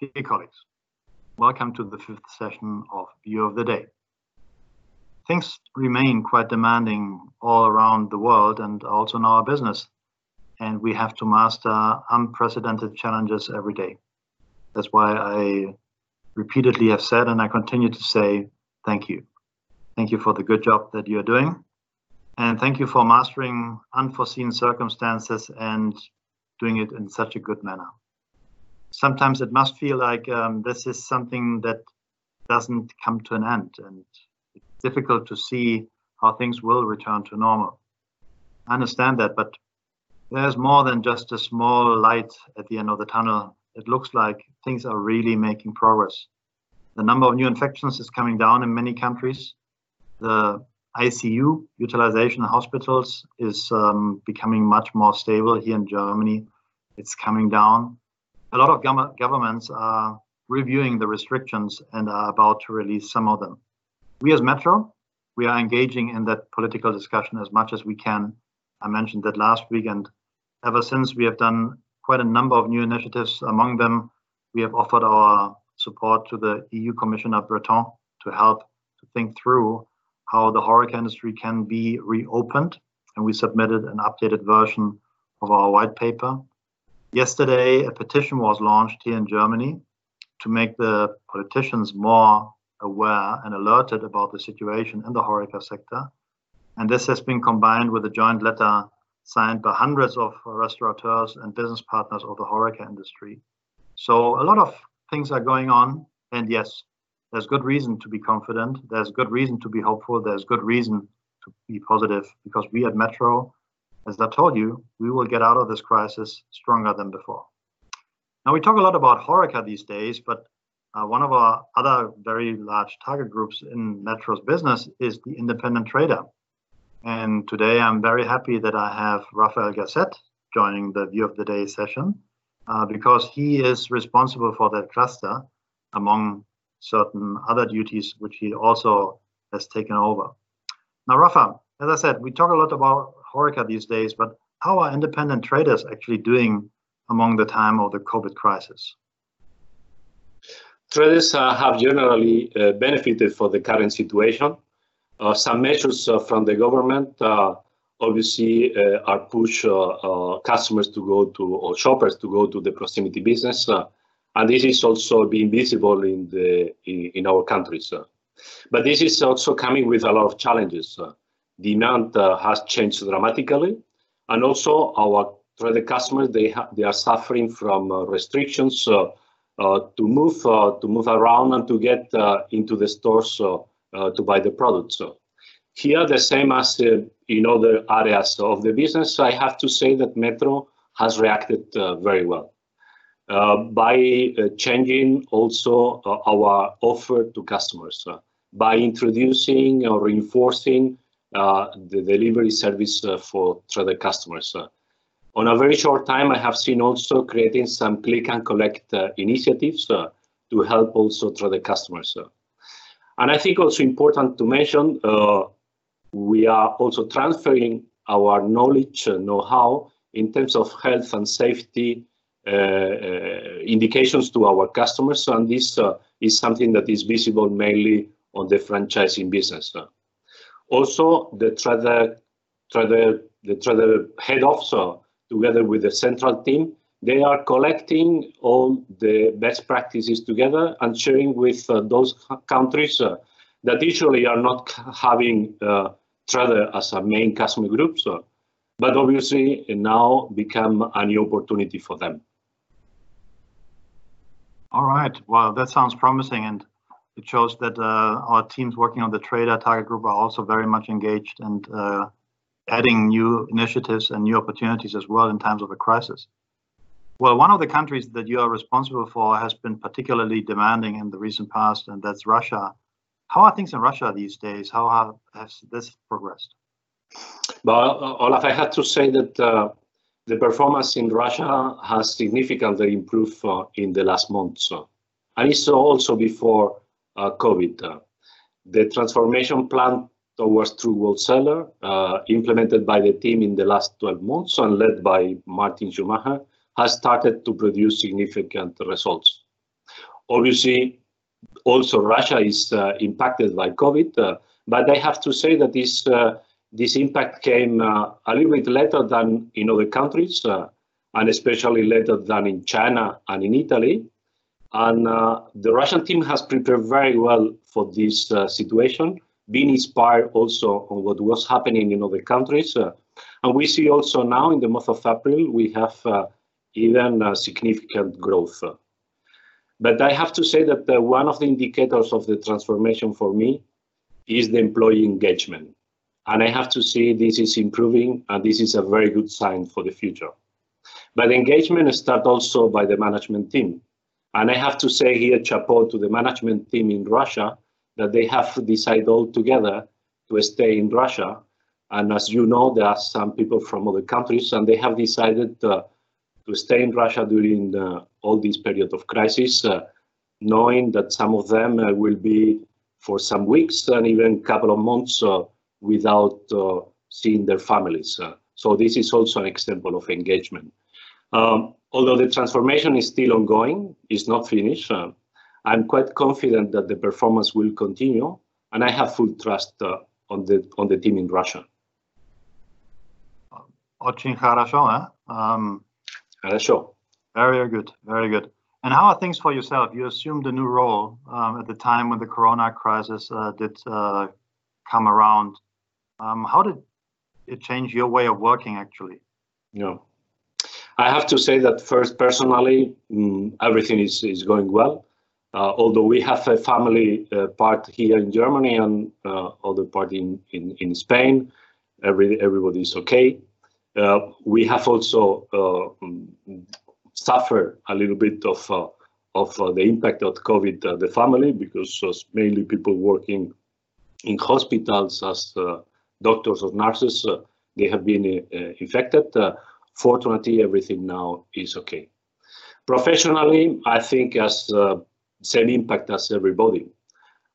Dear colleagues, welcome to the fifth session of View of the Day. Things remain quite demanding all around the world and also in our business, and we have to master unprecedented challenges every day. That's why I repeatedly have said, and I continue to say, thank you. Thank you for the good job that you're doing. And thank you for mastering unforeseen circumstances and doing it in such a good manner. Sometimes it must feel like um, this is something that doesn't come to an end, and it's difficult to see how things will return to normal. I understand that, but there's more than just a small light at the end of the tunnel. It looks like things are really making progress. The number of new infections is coming down in many countries. The ICU utilization in hospitals is um, becoming much more stable here in Germany. It's coming down. A lot of governments are reviewing the restrictions and are about to release some of them. We as Metro, we are engaging in that political discussion as much as we can. I mentioned that last week, and ever since we have done quite a number of new initiatives. Among them, we have offered our support to the EU Commissioner Breton to help to think through how the HoReCa industry can be reopened. And we submitted an updated version of our white paper. Yesterday, a petition was launched here in Germany to make the politicians more aware and alerted about the situation in the HoReCa sector. And this has been combined with a joint letter signed by hundreds of restaurateurs and business partners of the HoReCa industry. So a lot of things are going on. And yes, there's good reason to be confident. There's good reason to be hopeful. There's good reason to be positive because we at Metro, as I told you, we will get out of this crisis stronger than before. Now we talk a lot about HoReCa these days, but uh, one of our other very large target groups in Metro's business is the independent trader. And today I'm very happy that I have Rafael Gasset joining the View of the Day session uh, because he is responsible for that cluster among certain other duties which he also has taken over. Now, Rafa, as I said, we talk a lot about HoReCa these days, but how are independent traders actually doing among the time of the COVID crisis? Traders uh, have generally uh, benefited for the current situation. Uh, some measures uh, from the government uh, obviously uh, are push customers to go to or shoppers to go to the proximity business and this is also being visible in the in, in our countries. But this is also coming with a lot of challenges. Uh. Demand uh, has changed dramatically, and also our trade customers they they are suffering from restrictions to move to move around and to get into the stores to buy the products. Here, the same as in other areas of the business, I have to say that Metro has reacted very well. Uh, by uh, changing also uh, our offer to customers, by introducing or reinforcing the delivery service for trader customers. On a very short time, I have seen also creating some click and collect initiatives to help also trader customers. And I think also important to mention, uh, we are also transferring our knowledge, uh, know-how in terms of health and safety uh, uh, indications to our customers, and this uh, is something that is visible mainly on the franchising business. Also, the trader, trader, the trader head officer, together with the central team, they are collecting all the best practices together and sharing with uh, those countries uh, that usually are not having uh, trader as a main customer group, so, but obviously now become a new opportunity for them. All right. Well, that sounds promising, and it shows that uh, our teams working on the trader target group are also very much engaged and uh, adding new initiatives and new opportunities as well in times of a crisis. Well, one of the countries that you are responsible for has been particularly demanding in the recent past, and that's Russia. How are things in Russia these days? How have, has this progressed? Well, Olaf, I had to say that uh, the performance in Russia has significantly improved uh, in the last months. Uh, and it's also before Uh, COVID. Uh, the transformation plan towards true wholesaler, uh, implemented by the team in the last 12 months and led by Martin Schumacher, has started to produce significant results. obviously, also Russia is uh, impacted by COVID, uh, but I have to say that this this impact came a little bit later than in other countries, and especially later than in China and in Italy. And uh, the Russian team has prepared very well for this uh, situation, being inspired also on what was happening in other countries. Uh, and we see also now in the month of April, we have uh, even uh, significant growth. But I have to say that uh, one of the indicators of the transformation for me is the employee engagement. And I have to say this is improving, and this is a very good sign for the future. But engagement starts also by the management team. And I have to say here, chapeau to the management team in Russia, that they have decided all together to stay in Russia. And as you know, there are some people from other countries, and they have decided uh, to stay in Russia during uh, all this period of crisis, uh, knowing that some of them uh, will be for some weeks and even a couple of months uh, without uh, seeing their families. so this is also an example of engagement. Um, although the transformation is still ongoing, it's not finished, uh, I'm quite confident that the performance will continue, and I have full trust uh, on the on the team in Russia. Очень хорошо, eh? Um, хорошо. Very good, very good. And how are things for yourself? You assumed a new role um, at the time when the Corona crisis uh, did uh, come around. Um, how did it change your way of working, actually? Yeah. I have to say that first, personally, mm, everything is, is going well. Uh, although we have a family uh, part here in Germany and uh, other part in, in, in Spain, every, everybody is okay. Uh, we have also uh, mm, suffered a little bit of, uh, of the impact of COVID, the family, because mainly people working in hospitals as doctors or nurses, they have been infected. Fortunately, everything now is okay. Professionally, I think as uh, same impact as everybody.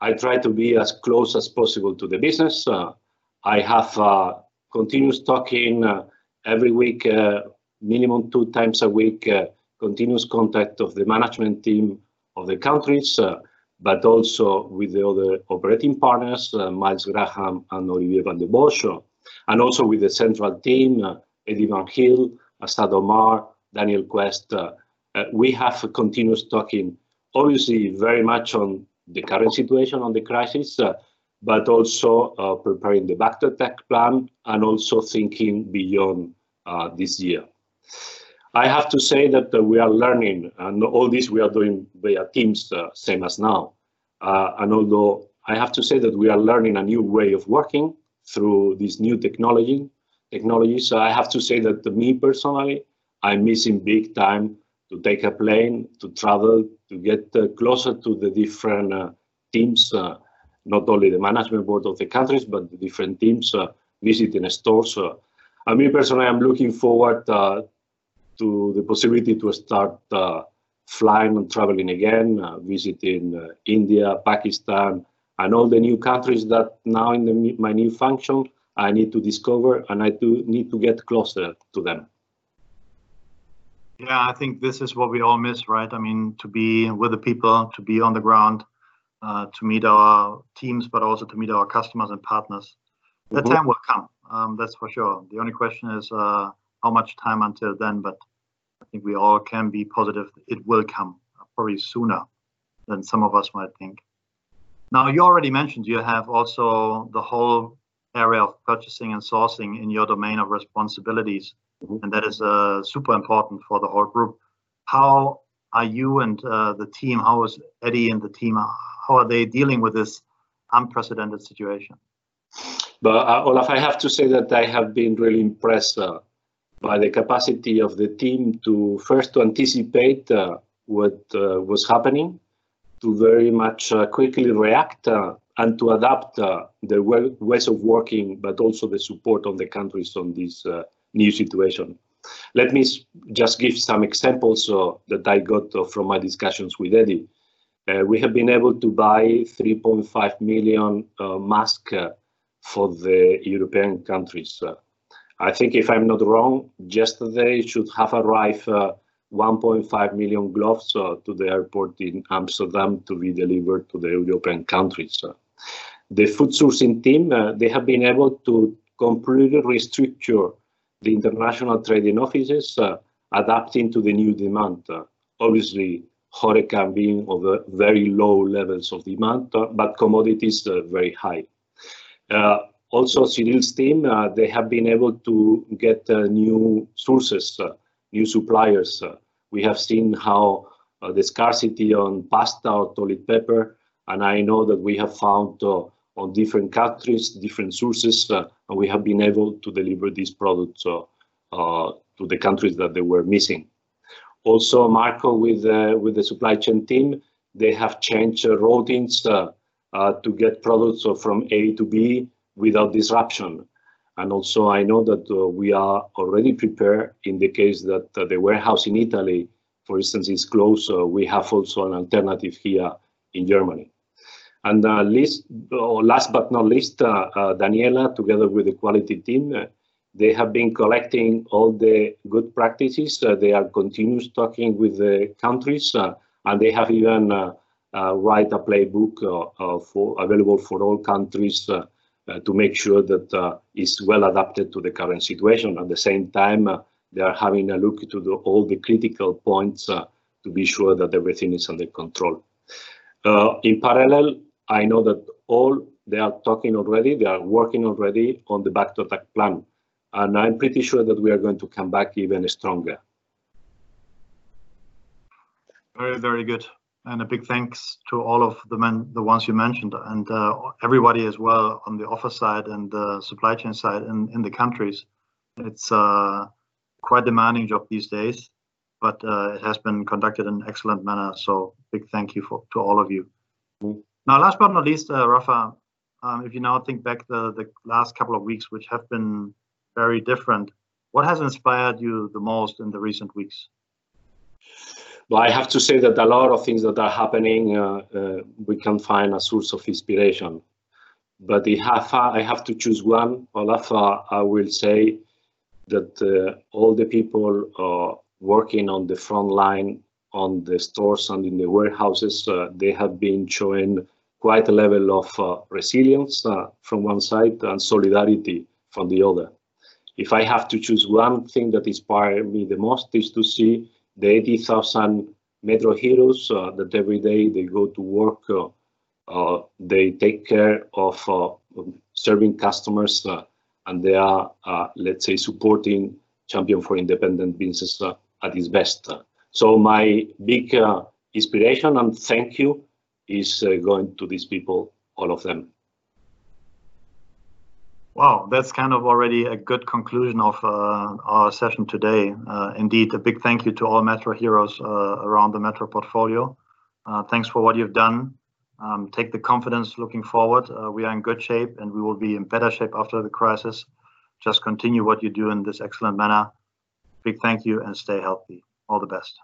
I try to be as close as possible to the business. Uh, I have uh, continuous talking uh, every week, uh, minimum two times a week, uh, continuous contact of the management team of the countries, but also with the other operating partners, Miles Graham and Olivier van de Bosch, and also with the central team, Eddie Van Hill, Asad Omar, Daniel Quest. Uh, uh, we have continuous talking, obviously very much on the current situation, on the crisis, uh, but also uh, preparing the back to attack plan and also thinking beyond uh, this year. I have to say that uh, we are learning, and all this we are doing via Teams, same as now. and although I have to say that we are learning a new way of working through this new technology, technology. So I have to say that to me personally, I'm missing big time to take a plane, to travel, to get uh, closer to the different uh, teams, uh, not only the management board of the countries, but the different teams uh, visiting stores. I mean, personally, I'm looking forward uh, to the possibility to start uh, flying and traveling again, visiting India, Pakistan, and all the new countries that now in the, my new function I need to discover and I do need to get closer to them. Yeah, I think this is what we all miss, right? I mean, to be with the people, to be on the ground, uh, to meet our teams, but also to meet our customers and partners. That mm-hmm. time will come, um, that's for sure. The only question is uh, how much time until then, but I think we all can be positive it will come, probably sooner than some of us might think. Now, you already mentioned you have also the whole area of purchasing and sourcing in your domain of responsibilities. Mm-hmm. And that is uh, super important for the whole group. How are you and uh, the team, how is Eddie and the team, how are they dealing with this unprecedented situation? But uh, Olaf, I have to say that I have been really impressed uh, by the capacity of the team to first to anticipate uh, what uh, was happening, to very much quickly react and to adapt uh, the ways of working, but also the support on the countries on this uh, new situation. Let me just give some examples uh, that I got uh, from my discussions with Eddie. Uh, we have been able to buy 3.5 million uh, masks for the European countries. I think if I'm not wrong, yesterday should have arrived 1.5 million gloves to the airport in Amsterdam to be delivered to the European countries. The food sourcing team, uh, they have been able to completely restructure the international trading offices, uh, adapting to the new demand. obviously, HoReCa being of very low levels of demand, but commodities very high. also, Cyril's team, they have been able to get new sources new suppliers. Uh, we have seen how uh, the scarcity on pasta or toilet paper, and I know that we have found uh, on different countries, different sources, and we have been able to deliver these products to the countries that they were missing. Also, Marco, with with the supply chain team, they have changed routines to get products from A to B without disruption. And also, I know that uh, we are already prepared in the case that uh, the warehouse in Italy, for instance, is closed. Uh, we have also an alternative here in Germany. And uh, least, last but not least, uh, uh, Daniela, together with the quality team, they have been collecting all the good practices. they are continuous talking with the countries, and they have even write a playbook for available for all countries uh, to make sure that uh, it's well adapted to the current situation. At the same time, uh, they are having a look to the, all the critical points to be sure that everything is under control. in parallel, I know that all they are talking already, they are working already on the back to attack plan. And I'm pretty sure that we are going to come back even stronger. Very, very good and a big thanks to all of the men, the ones you mentioned, and uh, everybody as well on the offer side and the supply chain side in, in the countries. It's uh, quite demanding job these days, but uh, it has been conducted in an excellent manner. So big thank you for, to all of you. Now, last but not least, uh, Rafa, um, if you now think back the, the last couple of weeks, which have been very different, what has inspired you the most in the recent weeks? Well, I have to say that a lot of things that are happening, uh, uh, we can find a source of inspiration. But have, I have to choose one. Olaf, I will say that uh, all the people uh, working on the front line, on the stores and in the warehouses, uh, they have been showing quite a level of uh, resilience uh, from one side and solidarity from the other. If I have to choose one thing that inspired me the most is to see the 80,000 Metro heroes uh, that every day they go to work, uh, uh, they take care of uh, um, serving customers, and they are, let's say, supporting Champion for Independent Business at its best. So my big inspiration and thank you is going to these people, all of them. Wow, that's kind of already a good conclusion of uh, our session today. Uh, indeed, a big thank you to all Metro heroes uh, around the Metro portfolio. Uh, thanks for what you've done. Um, take the confidence looking forward. Uh, we are in good shape and we will be in better shape after the crisis. Just continue what you do in this excellent manner. Big thank you and stay healthy. All the best.